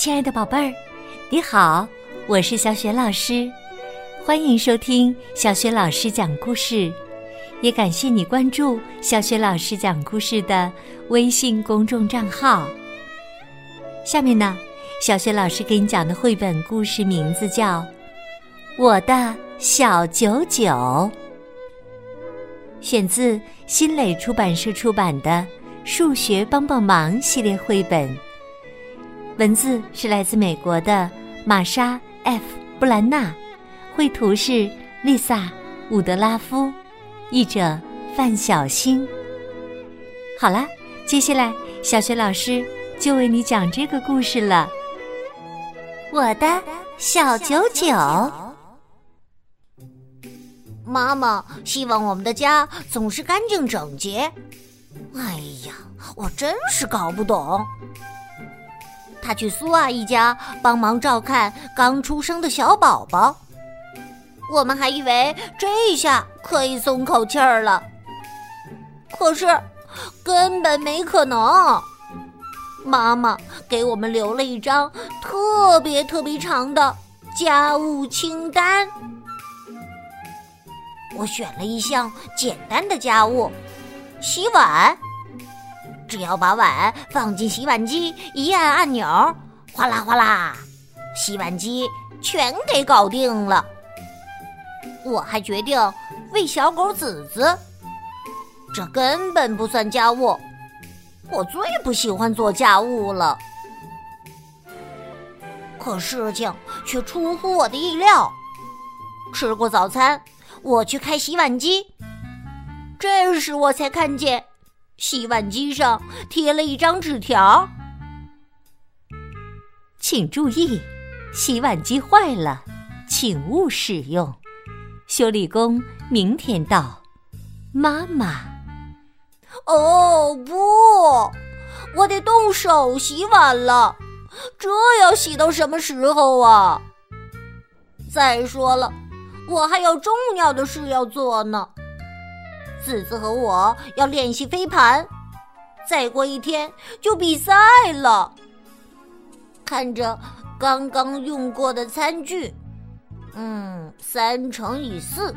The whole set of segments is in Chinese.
亲爱的宝贝儿，你好，我是小雪老师，欢迎收听小雪老师讲故事，也感谢你关注小雪老师讲故事的微信公众账号。下面呢，小雪老师给你讲的绘本故事名字叫《我的小九九》，选自新蕾出版社出版的《数学帮帮忙》系列绘本。文字是来自美国的玛莎 ·F· 布兰纳，绘图是丽萨·伍德拉夫，译者范小新。好了，接下来小学老师就为你讲这个故事了。我的小九九，妈妈希望我们的家总是干净整洁。哎呀，我真是搞不懂。去苏阿姨家帮忙照看刚出生的小宝宝，我们还以为这下可以松口气儿了。可是根本没可能。妈妈给我们留了一张特别特别长的家务清单，我选了一项简单的家务：洗碗。只要把碗放进洗碗机，一按按钮，哗啦哗啦，洗碗机全给搞定了。我还决定喂小狗子子，这根本不算家务。我最不喜欢做家务了。可事情却出乎我的意料。吃过早餐，我去开洗碗机，这时我才看见。洗碗机上贴了一张纸条，请注意，洗碗机坏了，请勿使用。修理工明天到。妈妈，哦不，我得动手洗碗了，这要洗到什么时候啊？再说了，我还有重要的事要做呢。子子和我要练习飞盘，再过一天就比赛了。看着刚刚用过的餐具，嗯，三乘以四，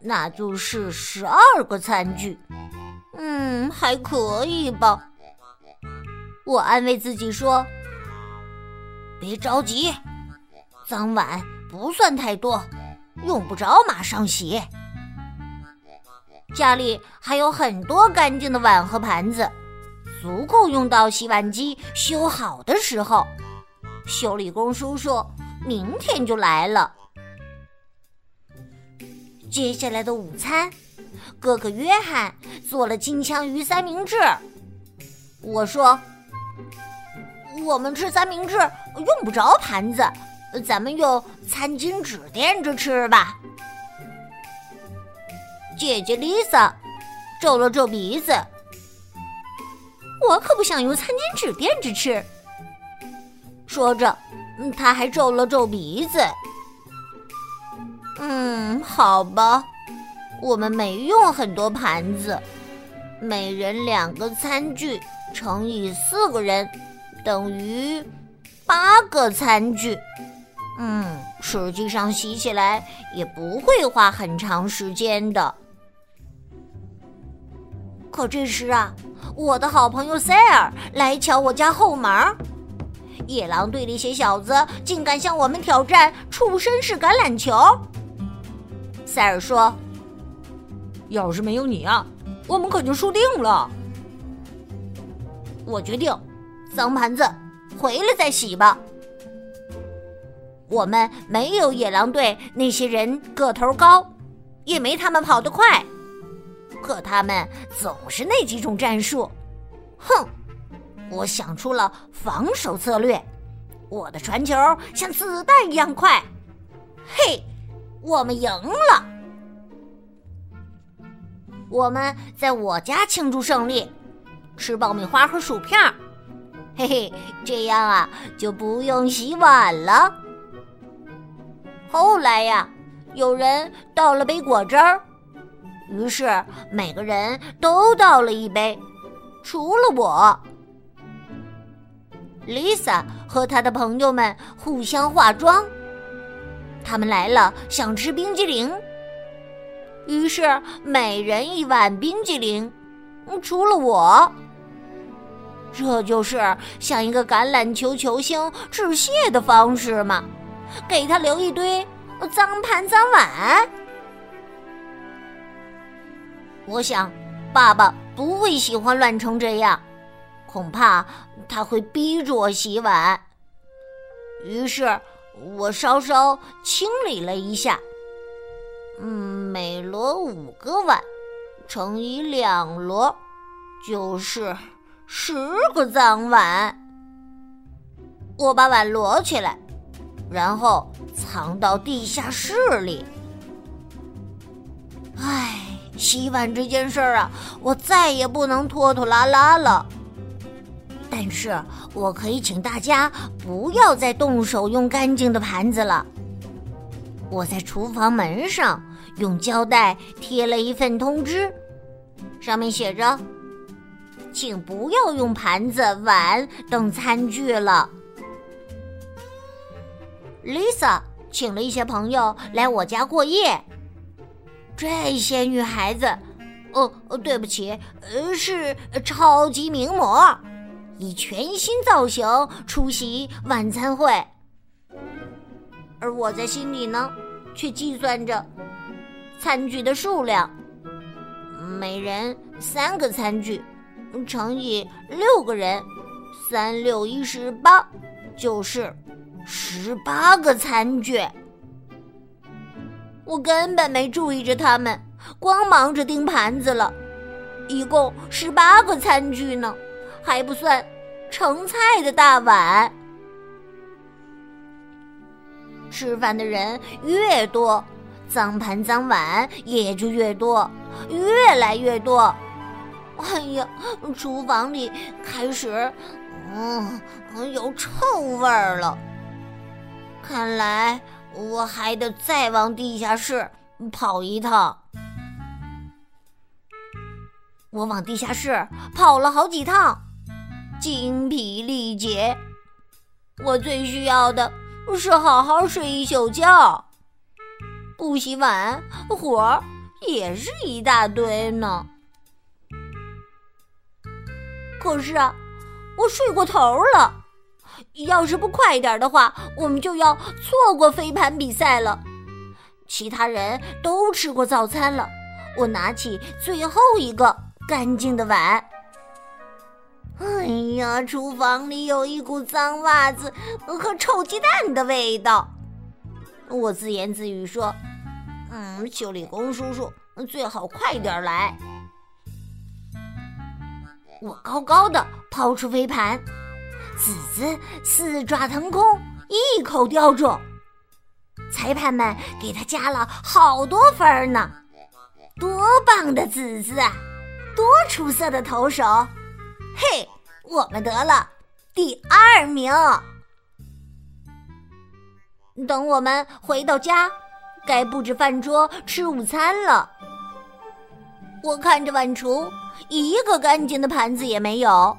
那就是十二个餐具。嗯，还可以吧。我安慰自己说：“别着急，脏碗不算太多，用不着马上洗。”家里还有很多干净的碗和盘子，足够用到洗碗机修好的时候。修理工叔叔明天就来了。接下来的午餐，哥哥约翰做了金枪鱼三明治。我说：“我们吃三明治用不着盘子，咱们用餐巾纸垫着吃吧。”姐姐丽萨皱了皱鼻子，我可不想用餐巾纸垫着吃。说着，她还皱了皱鼻子。嗯，好吧，我们没用很多盘子，每人两个餐具乘以四个人等于八个餐具。嗯，实际上洗起来也不会花很长时间的。可这时啊，我的好朋友塞尔来敲我家后门。野狼队那些小子竟敢向我们挑战触身式橄榄球。塞尔说：“要是没有你啊，我们可就输定了。”我决定，脏盘子回来再洗吧。我们没有野狼队那些人个头高，也没他们跑得快。可他们总是那几种战术，哼！我想出了防守策略，我的传球像子弹一样快，嘿，我们赢了！我们在我家庆祝胜利，吃爆米花和薯片，嘿嘿，这样啊就不用洗碗了。后来呀，有人倒了杯果汁儿。于是每个人都倒了一杯，除了我。Lisa 和她的朋友们互相化妆。他们来了，想吃冰激凌，于是每人一碗冰激凌，除了我。这就是向一个橄榄球球星致谢的方式吗？给他留一堆脏盘脏碗。我想，爸爸不会喜欢乱成这样，恐怕他会逼着我洗碗。于是我稍稍清理了一下，嗯，每摞五个碗乘以两摞，就是。十个脏碗，我把碗摞起来，然后藏到地下室里。唉，洗碗这件事儿啊，我再也不能拖拖拉拉了。但是我可以请大家不要再动手用干净的盘子了。我在厨房门上用胶带贴了一份通知，上面写着。请不要用盘子、碗等餐具了。Lisa 请了一些朋友来我家过夜。这些女孩子，哦，对不起，呃，是超级名模，以全新造型出席晚餐会。而我在心里呢，却计算着餐具的数量，每人三个餐具。乘以六个人，三六一十八，就是十八个餐具。我根本没注意着他们，光忙着盯盘子了。一共十八个餐具呢，还不算盛菜的大碗。吃饭的人越多，脏盘脏碗也就越多，越来越多。哎呀，厨房里开始，嗯，有臭味儿了。看来我还得再往地下室跑一趟。我往地下室跑了好几趟，精疲力竭。我最需要的是好好睡一宿觉。不洗碗，活儿也是一大堆呢。可是啊，我睡过头了。要是不快点的话，我们就要错过飞盘比赛了。其他人都吃过早餐了。我拿起最后一个干净的碗。哎呀，厨房里有一股脏袜子和臭鸡蛋的味道。我自言自语说：“嗯，修理工叔叔最好快点来。”我高高的抛出飞盘，子子四爪腾空，一口叼住。裁判们给他加了好多分呢，多棒的子子！多出色的投手！嘿，我们得了第二名。等我们回到家，该布置饭桌吃午餐了。我看着碗橱。一个干净的盘子也没有，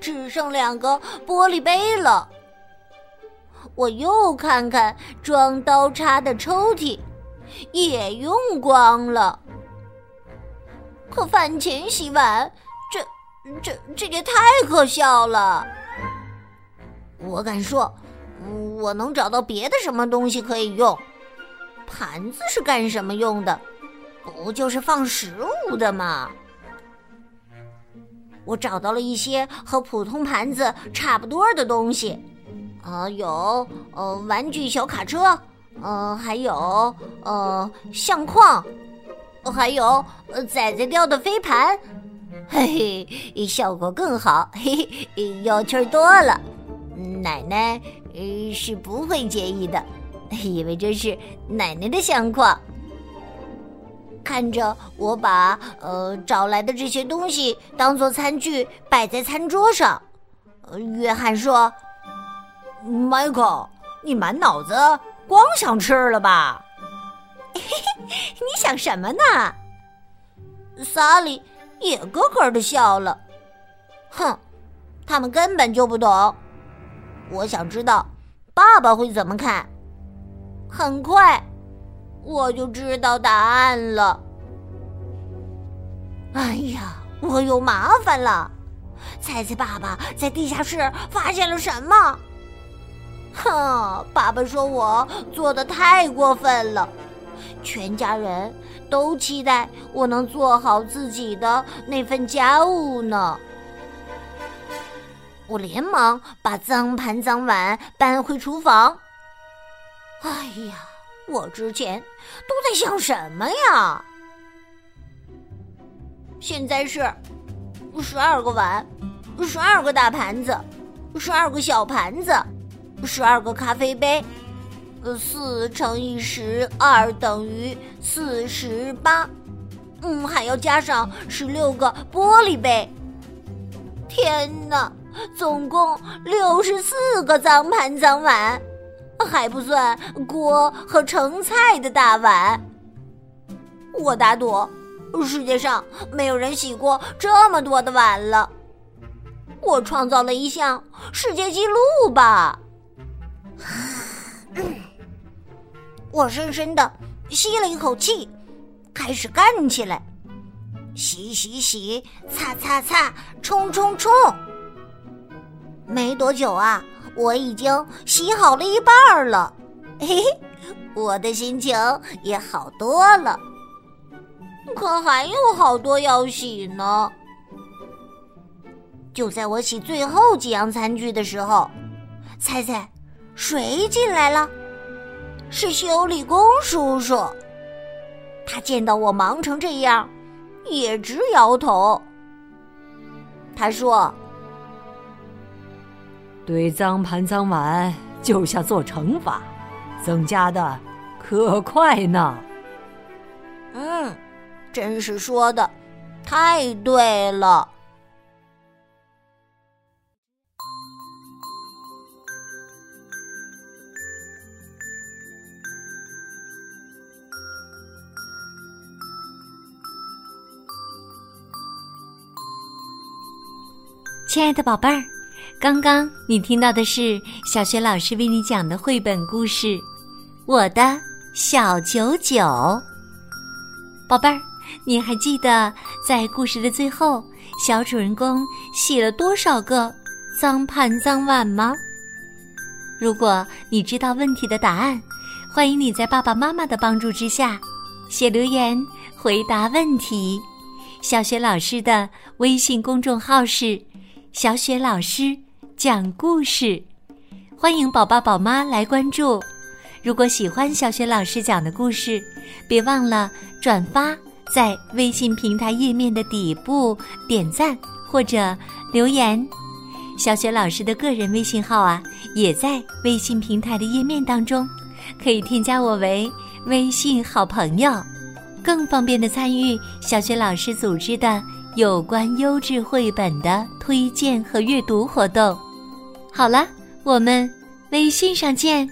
只剩两个玻璃杯了。我又看看装刀叉的抽屉，也用光了。可饭前洗碗，这、这、这也太可笑了。我敢说，我能找到别的什么东西可以用。盘子是干什么用的？不就是放食物的吗？我找到了一些和普通盘子差不多的东西，啊，有呃玩具小卡车，呃，还有呃相框，还有呃仔仔掉的飞盘，嘿嘿，效果更好，嘿嘿，有趣多了。奶奶呃是不会介意的，因为这是奶奶的相框。看着我把呃找来的这些东西当做餐具摆在餐桌上，呃约翰说：“迈克，你满脑子光想吃了吧？你想什么呢？”萨利也咯咯的笑了。哼，他们根本就不懂。我想知道爸爸会怎么看。很快，我就知道答案了。哎呀，我有麻烦了！猜猜爸爸在地下室发现了什么？哼，爸爸说我做的太过分了，全家人都期待我能做好自己的那份家务呢。我连忙把脏盘脏碗搬回厨房。哎呀，我之前都在想什么呀？现在是十二个碗，十二个大盘子，十二个小盘子。十二个咖啡杯，呃，四乘以十二等于四十八，嗯，还要加上十六个玻璃杯。天哪，总共六十四个脏盘脏碗，还不算锅和盛菜的大碗。我打赌，世界上没有人洗过这么多的碗了。我创造了一项世界纪录吧。我深深的吸了一口气，开始干起来。洗洗洗，擦擦擦，冲冲冲。没多久啊，我已经洗好了一半了。嘿嘿，我的心情也好多了。可还有好多要洗呢。就在我洗最后几样餐具的时候，猜猜？谁进来了？是修理工叔叔。他见到我忙成这样，也直摇头。他说：“对脏盘脏碗就像做惩罚，增加的可快呢。”嗯，真是说的太对了。亲爱的宝贝儿，刚刚你听到的是小学老师为你讲的绘本故事《我的小九九》。宝贝儿，你还记得在故事的最后，小主人公洗了多少个脏盘脏碗吗？如果你知道问题的答案，欢迎你在爸爸妈妈的帮助之下写留言回答问题。小雪老师的微信公众号是。小雪老师讲故事，欢迎宝宝宝妈来关注。如果喜欢小雪老师讲的故事，别忘了转发，在微信平台页面的底部点赞或者留言。小雪老师的个人微信号啊，也在微信平台的页面当中，可以添加我为微信好朋友，更方便的参与小雪老师组织的。有关优质绘本的推荐和阅读活动。好了，我们微信上见。